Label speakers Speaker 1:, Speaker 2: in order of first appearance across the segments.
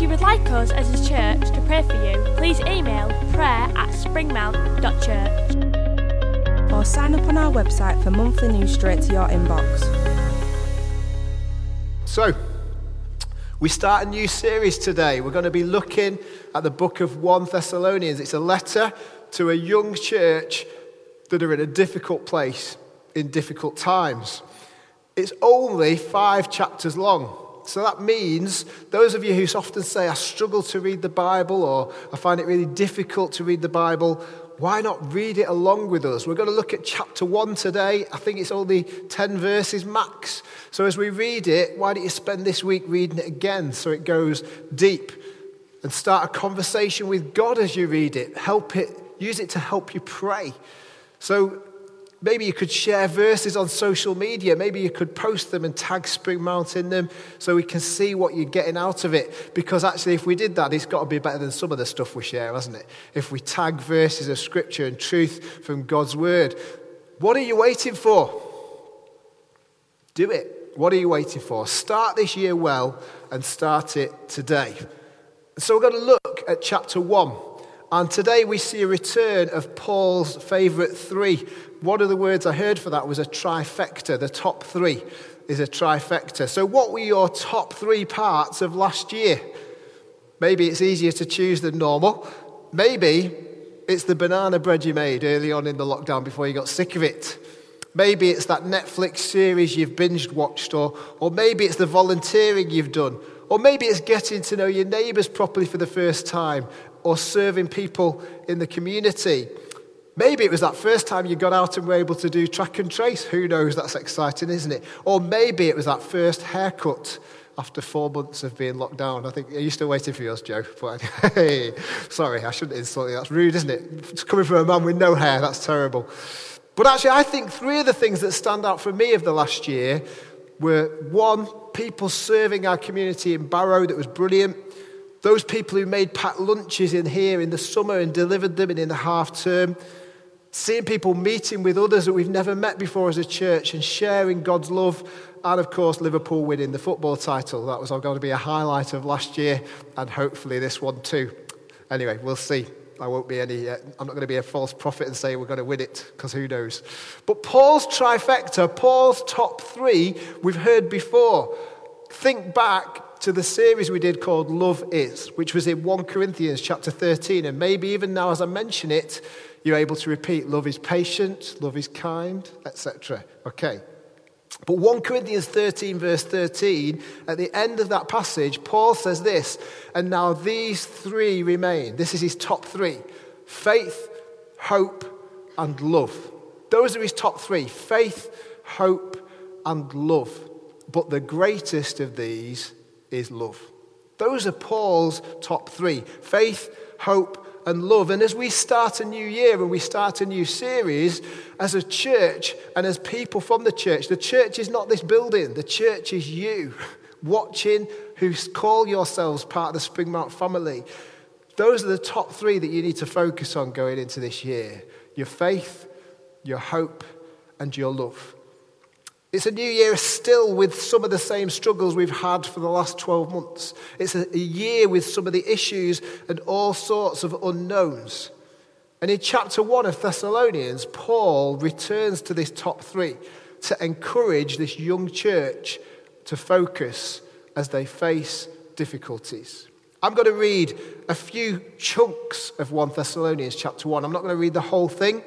Speaker 1: If you would like us as a church to pray for you, please email prayer at springmount.church.
Speaker 2: Or sign up on our website for monthly news straight to your inbox.
Speaker 3: So, we start a new series today. We're going to be looking at the book of 1 Thessalonians. It's a letter to a young church that are in a difficult place in difficult times. It's only five chapters long. So that means those of you who often say, I struggle to read the Bible or I find it really difficult to read the Bible, why not read it along with us? We're going to look at chapter 1 today. I think it's only 10 verses max. So as we read it, why don't you spend this week reading it again so it goes deep and start a conversation with God as you read it. Help it, use it to help you pray. So Maybe you could share verses on social media. Maybe you could post them and tag Springmount in them so we can see what you're getting out of it. Because actually, if we did that, it's got to be better than some of the stuff we share, hasn't it? If we tag verses of Scripture and truth from God's Word. What are you waiting for? Do it. What are you waiting for? Start this year well and start it today. So we're going to look at chapter 1. And today we see a return of Paul's favourite three one of the words I heard for that was a trifecta. The top three is a trifecta. So, what were your top three parts of last year? Maybe it's easier to choose than normal. Maybe it's the banana bread you made early on in the lockdown before you got sick of it. Maybe it's that Netflix series you've binged watched, or, or maybe it's the volunteering you've done, or maybe it's getting to know your neighbours properly for the first time, or serving people in the community. Maybe it was that first time you got out and were able to do track and trace. Who knows? That's exciting, isn't it? Or maybe it was that first haircut after four months of being locked down. I think, are you still waiting for yours, Joe? But, hey, sorry, I shouldn't insult you. That's rude, isn't it? It's coming from a man with no hair. That's terrible. But actually, I think three of the things that stand out for me of the last year were one, people serving our community in Barrow that was brilliant. Those people who made packed lunches in here in the summer and delivered them and in the half term seeing people meeting with others that we've never met before as a church and sharing God's love. And of course, Liverpool winning the football title. That was going to be a highlight of last year and hopefully this one too. Anyway, we'll see. I won't be any, uh, I'm not going to be a false prophet and say we're going to win it because who knows. But Paul's trifecta, Paul's top three, we've heard before. Think back to the series we did called Love Is, which was in 1 Corinthians chapter 13. And maybe even now, as I mention it, you're able to repeat love is patient, love is kind, etc. Okay. But 1 Corinthians 13, verse 13, at the end of that passage, Paul says this, and now these three remain. This is his top three faith, hope, and love. Those are his top three faith, hope, and love. But the greatest of these is love. Those are Paul's top three faith, hope, and love. And as we start a new year and we start a new series, as a church and as people from the church, the church is not this building, the church is you watching who call yourselves part of the Springmount family. Those are the top three that you need to focus on going into this year your faith, your hope, and your love. It's a new year still with some of the same struggles we've had for the last 12 months. It's a, year with some of the issues and all sorts of unknowns. And in chapter 1 of Thessalonians, Paul returns to this top three to encourage this young church to focus as they face difficulties. I'm going to read a few chunks of 1 Thessalonians chapter 1. I'm not going to read the whole thing.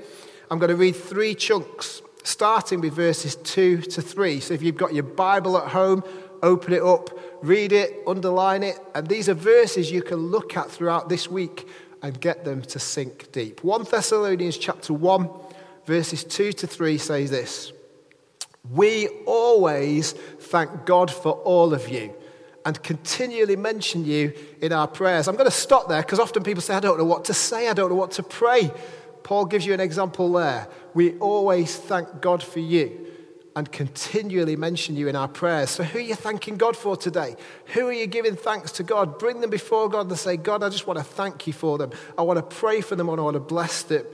Speaker 3: I'm going to read three chunks starting with verses 2 to 3. So if you've got your Bible at home, open it up, read it, underline it. And these are verses you can look at throughout this week and get them to sink deep. 1 Thessalonians chapter 1, verses 2 to 3 says this We always thank God for all of you and continually mention you in our prayers. I'm going to stop there because often people say, I don't know what to say, I don't know what to pray. Paul gives you an example there. We always thank God for you and continually mention you in our prayers. So, who are you thanking God for today? Who are you giving thanks to God? Bring them before God and say, God, I just want to thank you for them. I want to pray for them and I want to bless them.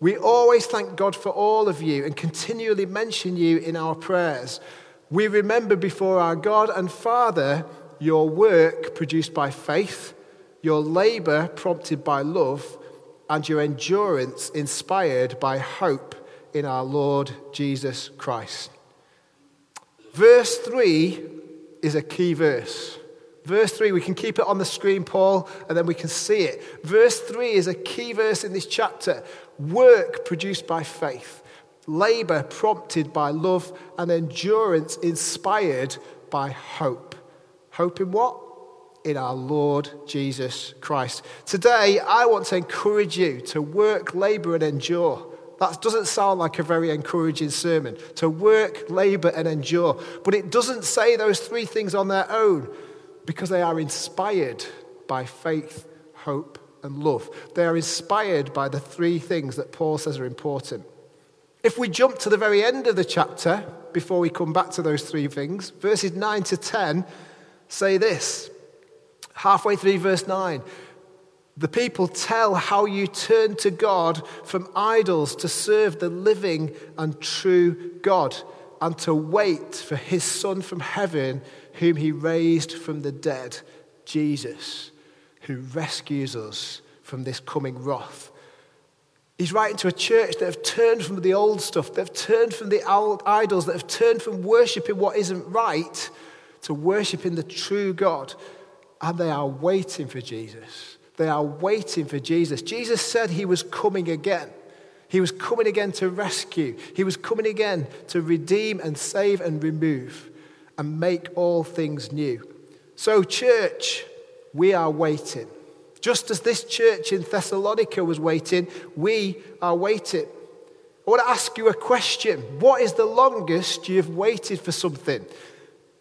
Speaker 3: We always thank God for all of you and continually mention you in our prayers. We remember before our God and Father your work produced by faith, your labor prompted by love, and your endurance inspired by hope in our Lord Jesus Christ. Verse 3 is a key verse. Verse 3, we can keep it on the screen, Paul, and then we can see it. Verse 3 is a key verse in this chapter. Work produced by faith, labor prompted by love, and endurance inspired by hope. Hope in what? In our Lord Jesus Christ. Today, I want to encourage you to work, labor, and endure. That doesn't sound like a very encouraging sermon. To work, labor, and endure. But it doesn't say those three things on their own because they are inspired by faith, hope, and love. They are inspired by the three things that Paul says are important. If we jump to the very end of the chapter, before we come back to those three things, verses 9 to 10 say this. Halfway through verse 9, the people tell how you turned to God from idols to serve the living and true God and to wait for his Son from heaven, whom he raised from the dead, Jesus, who rescues us from this coming wrath. He's writing to a church that have turned from the old stuff, that have turned from the old idols, that have turned from worshipping what isn't right to worshipping the true God. And they are waiting for Jesus. They are waiting for Jesus. Jesus said he was coming again. He was coming again to rescue. He was coming again to redeem and save and remove and make all things new. So, church, we are waiting. Just as this church in Thessalonica was waiting, we are waiting. I want to ask you a question. What is the longest you've waited for something?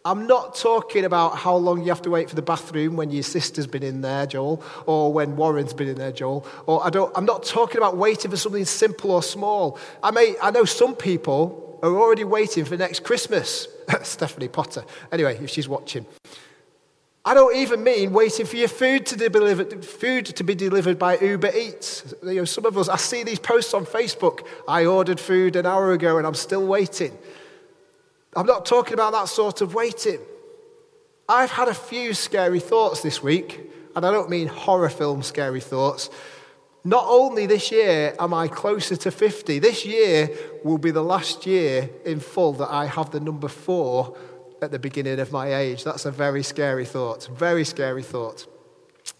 Speaker 3: I'm not talking about how long you have to wait for the bathroom when your sister's been in there, Joel, or when Warren's been in there, Joel. Or I don't, I'm not talking about waiting for something simple or small. I, may, I know some people are already waiting for next Christmas. Stephanie Potter. Anyway, if she's watching. I don't even mean waiting for your food to, be delivered, food to be delivered by Uber Eats. You know, some of us, I see these posts on Facebook. I ordered food an hour ago and I'm still waiting. I'm not talking about that sort of waiting. I've had a few scary thoughts this week, and I don't mean horror film scary thoughts. Not only this year am I closer to 50, this year will be the last year in full that I have the number four at the beginning of my age. That's a very scary thought. Very scary thought.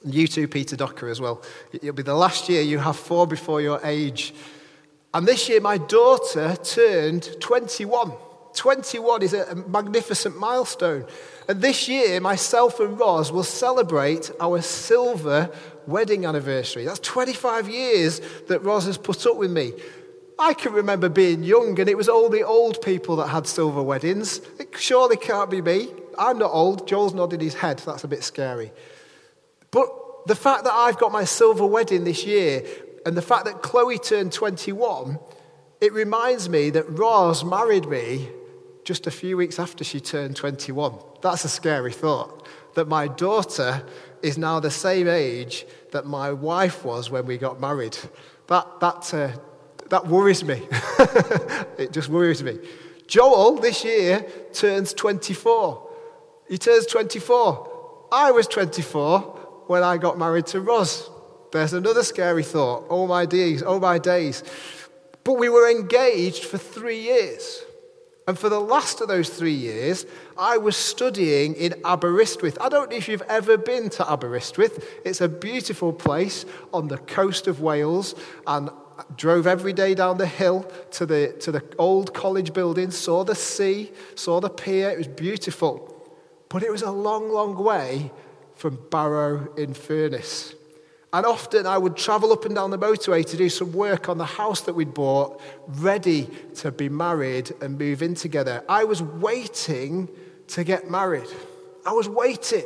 Speaker 3: You too, Peter Docker, as well. It'll be the last year you have four before your age. And this year, my daughter turned 21. 21 is a magnificent milestone. And this year, myself and Roz will celebrate our silver wedding anniversary. That's 25 years that Roz has put up with me. I can remember being young and it was all the old people that had silver weddings. It surely can't be me. I'm not old. Joel's nodding his head. That's a bit scary. But the fact that I've got my silver wedding this year and the fact that Chloe turned 21, it reminds me that Roz married me just a few weeks after she turned 21. That's a scary thought. That my daughter is now the same age that my wife was when we got married. That, that, uh, that worries me. it just worries me. Joel, this year, turns 24. He turns 24. I was 24 when I got married to Roz. There's another scary thought. Oh my days, oh my days. But we were engaged for three years. And for the last of those three years, I was studying in Aberystwyth. I don't know if you've ever been to Aberystwyth. It's a beautiful place on the coast of Wales and drove every day down the hill to the, to the old college building, saw the sea, saw the pier. It was beautiful. But it was a long, long way from Barrow in Furness. And often I would travel up and down the motorway to do some work on the house that we'd bought, ready to be married and move in together. I was waiting to get married. I was waiting.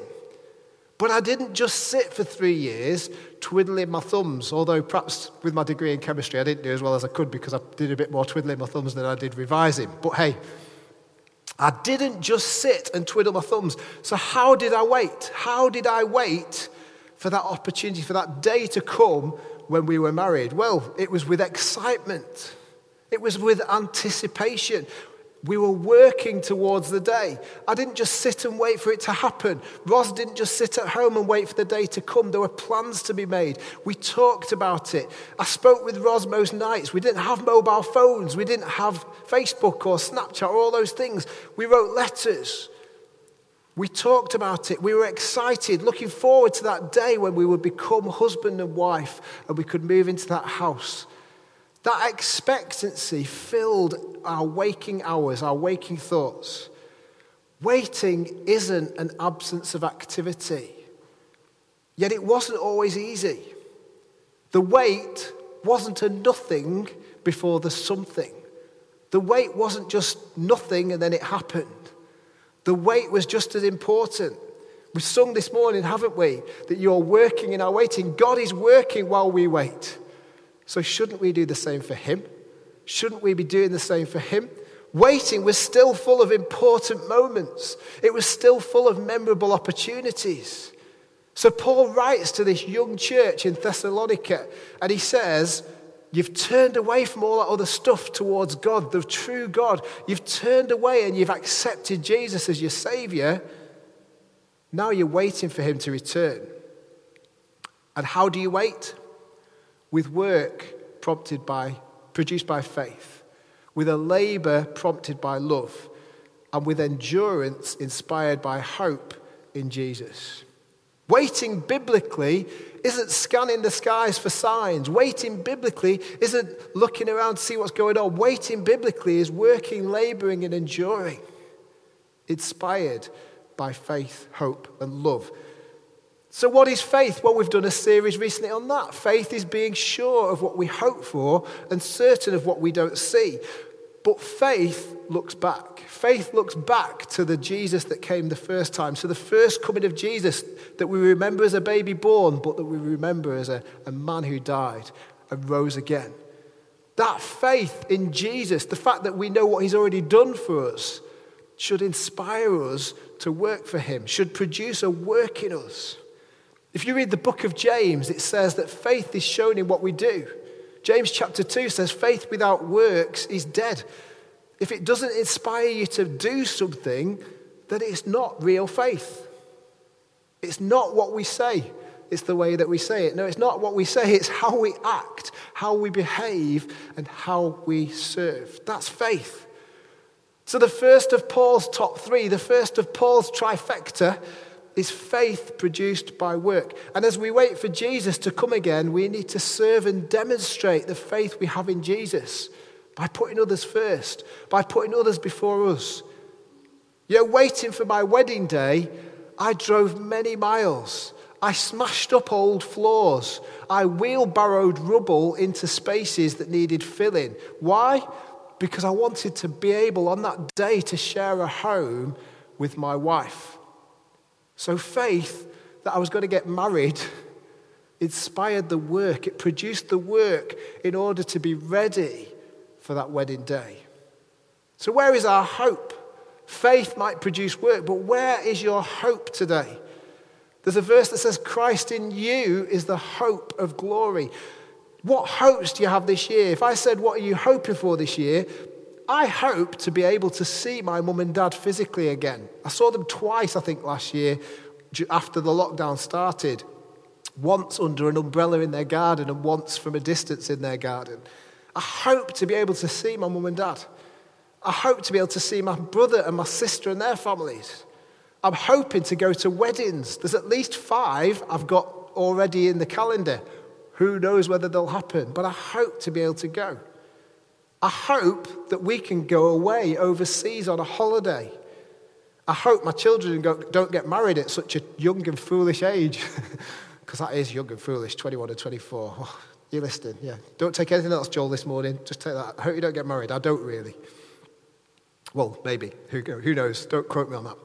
Speaker 3: But I didn't just sit for three years twiddling my thumbs, although perhaps with my degree in chemistry I didn't do as well as I could because I did a bit more twiddling my thumbs than I did revising. But hey, I didn't just sit and twiddle my thumbs. So, how did I wait? How did I wait for that opportunity, for that day to come when we were married? Well, it was with excitement, it was with anticipation. We were working towards the day. I didn't just sit and wait for it to happen. Roz didn't just sit at home and wait for the day to come. There were plans to be made. We talked about it. I spoke with Roz most nights. We didn't have mobile phones. We didn't have Facebook or Snapchat or all those things. We wrote letters. We talked about it. We were excited, looking forward to that day when we would become husband and wife and we could move into that house. That expectancy filled our waking hours, our waking thoughts. Waiting isn't an absence of activity. Yet it wasn't always easy. The wait wasn't a nothing before the something. The wait wasn't just nothing and then it happened. The wait was just as important. We've sung this morning, haven't we? That you're working in our waiting. God is working while we wait. So, shouldn't we do the same for him? Shouldn't we be doing the same for him? Waiting was still full of important moments, it was still full of memorable opportunities. So, Paul writes to this young church in Thessalonica, and he says, You've turned away from all that other stuff towards God, the true God. You've turned away and you've accepted Jesus as your Savior. Now you're waiting for Him to return. And how do you wait? with work prompted by, produced by faith, with a labor prompted by love, and with endurance inspired by hope in Jesus. Waiting biblically isn't scanning the skies for signs. Waiting biblically isn't looking around to see what's going on. Waiting biblically is working, laboring, and enduring, inspired by faith, hope, and love. So, what is faith? Well, we've done a series recently on that. Faith is being sure of what we hope for and certain of what we don't see. But faith looks back. Faith looks back to the Jesus that came the first time, So, the first coming of Jesus that we remember as a baby born, but that we remember as a, a man who died and rose again. That faith in Jesus, the fact that we know what he's already done for us, should inspire us to work for him, should produce a work in us. If you read the book of James, it says that faith is shown in what we do. James chapter 2 says, faith without works is dead. If it doesn't inspire you to do something, then it's not real faith. It's not what we say, it's the way that we say it. No, it's not what we say, it's how we act, how we behave, and how we serve. That's faith. So, the first of Paul's top three, the first of Paul's trifecta, is faith produced by work. And as we wait for Jesus to come again, we need to serve and demonstrate the faith we have in Jesus by putting others first, by putting others before us. You know, waiting for my wedding day, I drove many miles. I smashed up old floors. I wheelbarrowed rubble into spaces that needed filling. Why? Because I wanted to be able on that day to share a home with my wife. So faith that I was going to get married inspired the work. It produced the work in order to be ready for that wedding day. So, where is our hope? Faith might produce work, but where is your hope today? There's a verse that says, Christ in you is the hope of glory. What hopes do you have this year? If I said, What are you hoping for this year? I hope to be able to see my mum and dad physically again. I saw them twice, I think, last year after the lockdown started. Once under an umbrella in their garden and once from a distance in their garden. I hope to be able to see my mum and dad. I hope to be able to see my brother and my sister and their families. I'm hoping to go to weddings. There's at least five I've got already in the calendar. Who knows whether they'll happen, but I hope to be able to go. I hope that we can go away overseas on a holiday. I hope my children don't get married at such a young and foolish age, because that is young and foolish, 21 and 24. Oh, you're listening, yeah. Don't take anything else, Joel, this morning. Just take that. I hope you don't get married. I don't really. Well, maybe. Who, who knows? Don't quote me on that.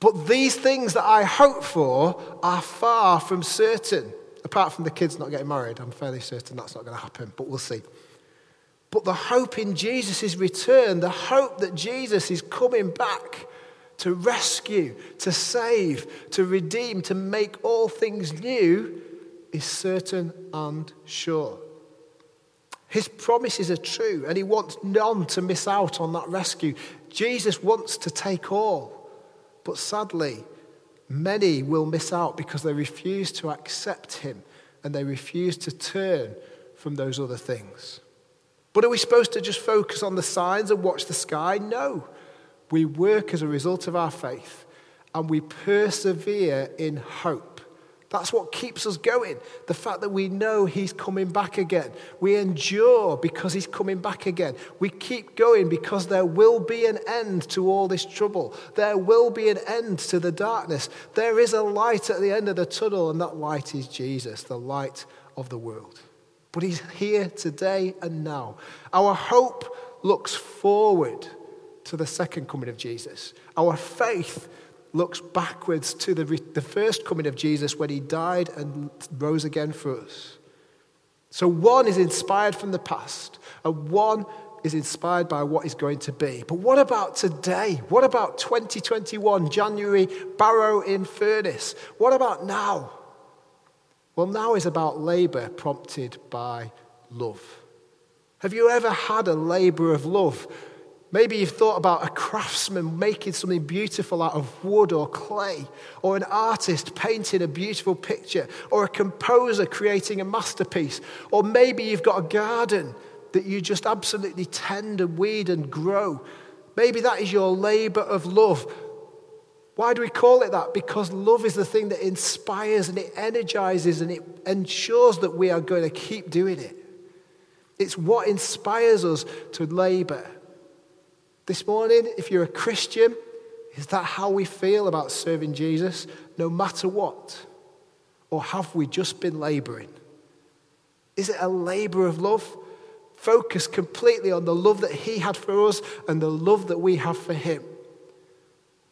Speaker 3: But these things that I hope for are far from certain. Apart from the kids not getting married, I'm fairly certain that's not going to happen, but we'll see. But the hope in Jesus' return, the hope that Jesus is coming back to rescue, to save, to redeem, to make all things new, is certain and sure. His promises are true, and he wants none to miss out on that rescue. Jesus wants to take all, but sadly, many will miss out because they refuse to accept him and they refuse to turn from those other things. But are we supposed to just focus on the signs and watch the sky? No. We work as a result of our faith and we persevere in hope. That's what keeps us going. The fact that we know He's coming back again. We endure because He's coming back again. We keep going because there will be an end to all this trouble. There will be an end to the darkness. There is a light at the end of the tunnel, and that light is Jesus, the light of the world. But He's here today and now. Our hope looks forward to the second coming of Jesus. Our faith looks backwards to the, the first coming of Jesus when he died and rose again for us. So one is inspired from the past, and one is inspired by what is going to be. But what about today? What about 2021, January, Barrow in Furness? What about now? Well, now is about labour prompted by love. Have you ever had a labour of love Maybe you've thought about a craftsman making something beautiful out of wood or clay, or an artist painting a beautiful picture, or a composer creating a masterpiece, or maybe you've got a garden that you just absolutely tend and weed and grow. Maybe that is your labor of love. Why do we call it that? Because love is the thing that inspires and it energizes and it ensures that we are going to keep doing it. It's what inspires us to labor. This morning, if you're a Christian, is that how we feel about serving Jesus, no matter what? Or have we just been laboring? Is it a labor of love? Focus completely on the love that He had for us and the love that we have for Him?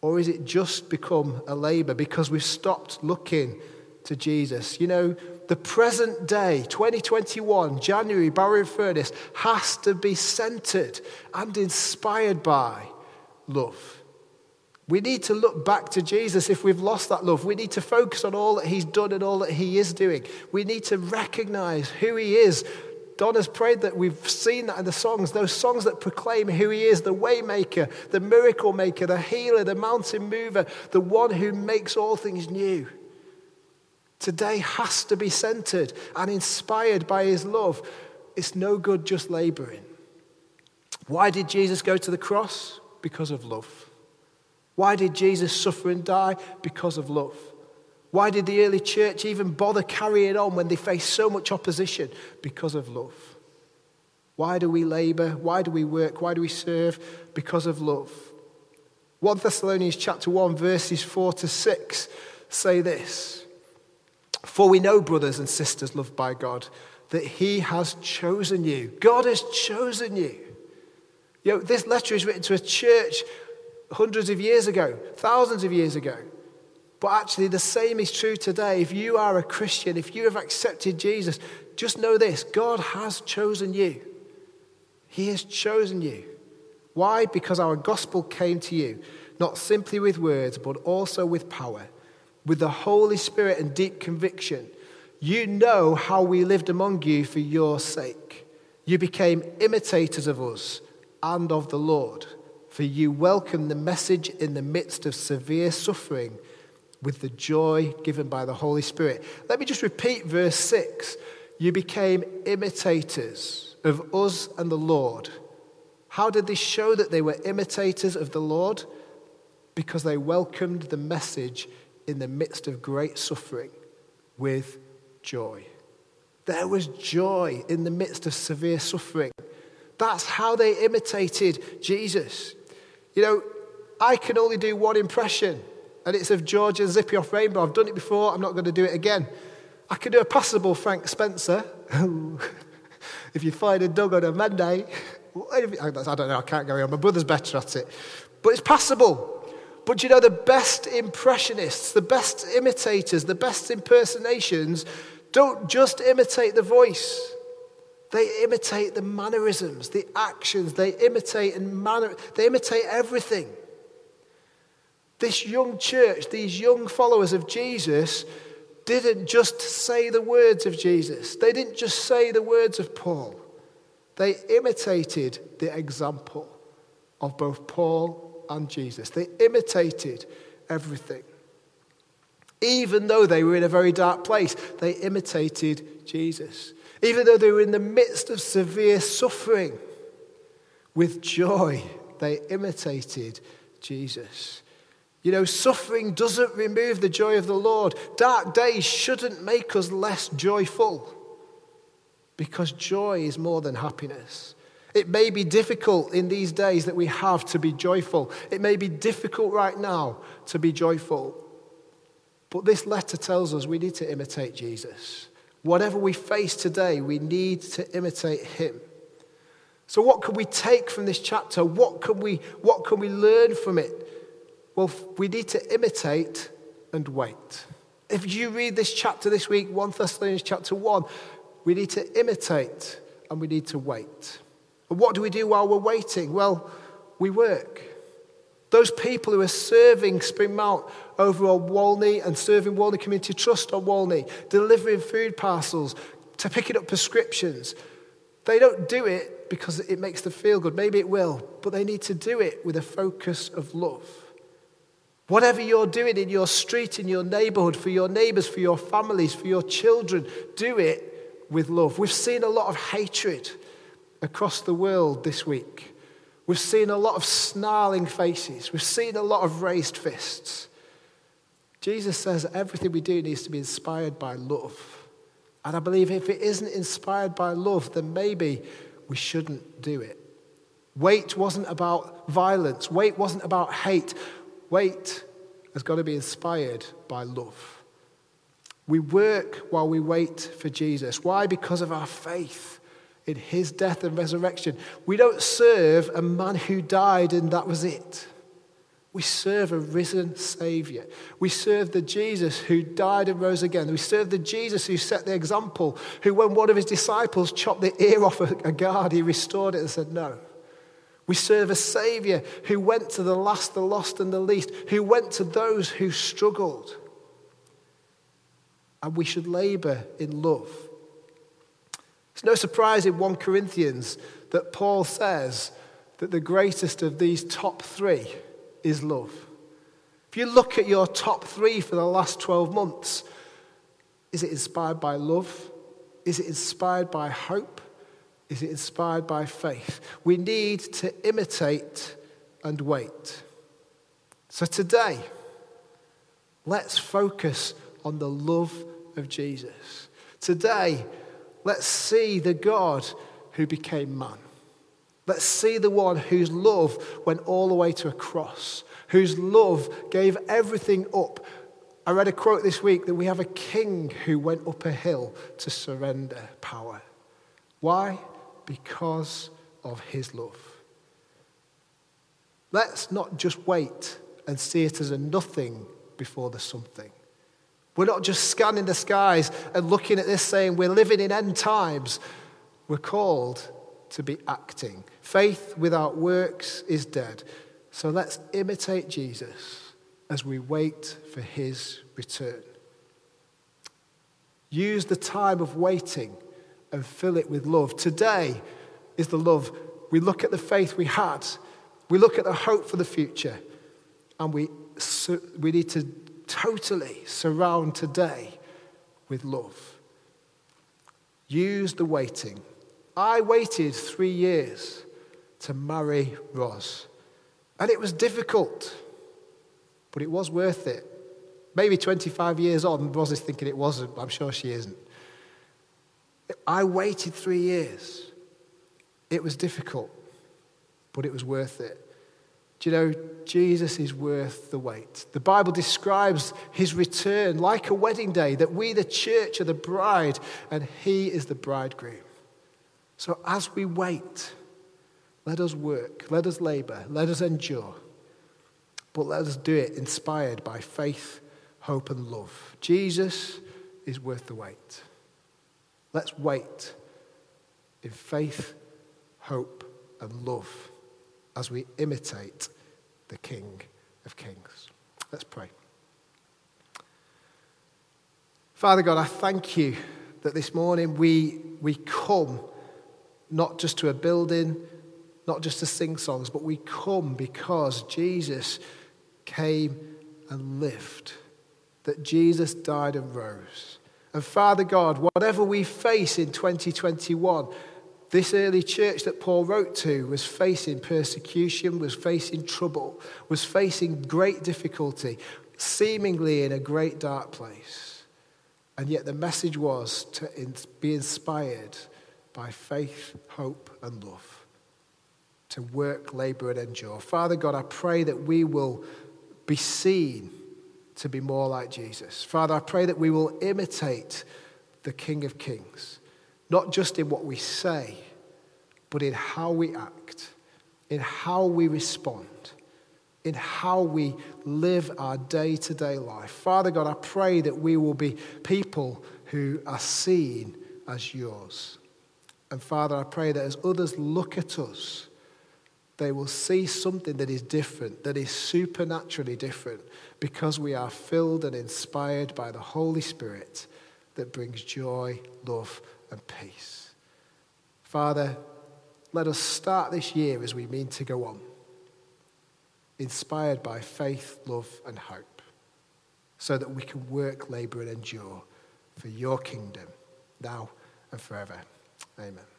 Speaker 3: Or is it just become a labor because we've stopped looking to Jesus? You know, the present day, 2021, January, Barrow Furness, has to be centered and inspired by love. We need to look back to Jesus if we've lost that love. We need to focus on all that he's done and all that he is doing. We need to recognize who he is. Don has prayed that we've seen that in the songs, those songs that proclaim who he is the waymaker, the miracle maker, the healer, the mountain mover, the one who makes all things new. Today has to be centered and inspired by his love. It's no good just laboring. Why did Jesus go to the cross? Because of love. Why did Jesus suffer and die? Because of love. Why did the early church even bother carrying on when they faced so much opposition? Because of love. Why do we labor? Why do we work? Why do we serve? Because of love. 1 Thessalonians chapter 1 verses 4 to 6 say this. For we know, brothers and sisters loved by God, that He has chosen you. God has chosen you. You know, this letter is written to a church hundreds of years ago, thousands of years ago. But actually, the same is true today. If you are a Christian, if you have accepted Jesus, just know this God has chosen you. He has chosen you. Why? Because our gospel came to you, not simply with words, but also with power with the Holy Spirit and deep conviction. You know how we lived among you for your sake. You became imitators of us and of the Lord, for you welcomed the message in the midst of severe suffering with the joy given by the Holy Spirit. Let me just repeat verse 6. You became imitators of us and the Lord. How did they show that they were imitators of the Lord? Because they welcomed the message in the midst of great suffering with joy. There was joy in the midst of severe suffering. That's how they imitated Jesus. You know, I can only do one impression, and it's of George and Zippy off Rainbow. I've done it before, I'm not going to do it again. I could do a passable Frank Spencer. if you find a dog on a Monday, I don't know, I can't go on. My brother's better at it. But it's passable. But you know, the best impressionists, the best imitators, the best impersonations don't just imitate the voice. They imitate the mannerisms, the actions, they imitate and manner, they imitate everything. This young church, these young followers of Jesus, didn't just say the words of Jesus. They didn't just say the words of Paul. They imitated the example of both Paul and Jesus. They imitated everything. Even though they were in a very dark place, they imitated Jesus. Even though they were in the midst of severe suffering, with joy, they imitated Jesus. You know, suffering doesn't remove the joy of the Lord. Dark days shouldn't make us less joyful because joy is more than happiness. It may be difficult in these days that we have to be joyful. It may be difficult right now to be joyful. But this letter tells us we need to imitate Jesus. Whatever we face today, we need to imitate him. So, what can we take from this chapter? What can we, what can we learn from it? Well, we need to imitate and wait. If you read this chapter this week, 1 Thessalonians chapter 1, we need to imitate and we need to wait. And what do we do while we're waiting? Well, we work. Those people who are serving Springmount over on Walney and serving Walney Community Trust on Walney, delivering food parcels, to picking up prescriptions, they don't do it because it makes them feel good. Maybe it will, but they need to do it with a focus of love. Whatever you're doing in your street, in your neighborhood, for your neighbors, for your families, for your children, do it with love. We've seen a lot of hatred across the world this week. We've seen a lot of snarling faces. We've seen a lot of raised fists. Jesus says everything we do needs to be inspired by love. And I believe if it isn't inspired by love, then maybe we shouldn't do it. Wait wasn't about violence. Wait wasn't about hate. Wait has got to be inspired by love. We work while we wait for Jesus. Why? Because of our faith in his death and resurrection. We don't serve a man who died and that was it. We serve a risen Savior. We serve the Jesus who died and rose again. We serve the Jesus who set the example, who, when one of his disciples chopped the ear off a guard, he restored it and said, No. We serve a Savior who went to the last, the lost, and the least, who went to those who struggled. And we should labor in love. It's no surprise in 1 Corinthians that Paul says that the greatest of these top three is love. If you look at your top three for the last 12 months, is it inspired by love? Is it inspired by hope? Is it inspired by faith? We need to imitate and wait. So today, let's focus on the love of Jesus. Today, let's see the God who became man. Let's see the one whose love went all the way to a cross, whose love gave everything up. I read a quote this week that we have a king who went up a hill to surrender power. Why? Because of his love. Let's not just wait and see it as a nothing before the something. We're not just scanning the skies and looking at this saying we're living in end times. We're called to be acting. Faith without works is dead. So let's imitate Jesus as we wait for his return. Use the time of waiting and fill it with love. Today is the love. We look at the faith we had, we look at the hope for the future, and we, we need to totally surround today with love. Use the waiting. I waited three years to marry Roz, and it was difficult, but it was worth it. Maybe 25 years on, Roz is thinking it wasn't, but I'm sure she isn't. I waited three years. It was difficult, but it was worth it. Do you know, Jesus is worth the wait. The Bible describes his return like a wedding day, that we, the church, are the bride and he is the bridegroom. So as we wait, let us work, let us labor, let us endure. but let us do it inspired by faith, hope, and love. Jesus is worth the wait. Let's wait in faith, hope, and love as we imitate the King of Kings. Let's pray. Father God, I thank you that this morning we, we come not just to a building, not just to sing songs, but we come because Jesus came and lived, that Jesus died and rose. And Father God, whatever we face in 2021, this early church that Paul wrote to was facing persecution, was facing trouble, was facing great difficulty, seemingly in a great dark place. And yet the message was to be inspired by faith, hope, and love, to work, labor, and endure. Father God, I pray that we will be seen to be more like Jesus. Father, I pray that we will imitate the King of Kings, not just in what we say, but in how we act, in how we respond, in how we live our day to day life. Father God, I pray that we will be people who are seen as yours. And Father, I pray that as others look at us, they will see something that is different, that is supernaturally different, because we are filled and inspired by the Holy Spirit that brings joy, love, and peace. Father, let us start this year as we mean to go on, inspired by faith, love, and hope, so that we can work, labor, and endure for your kingdom now and forever. Amen.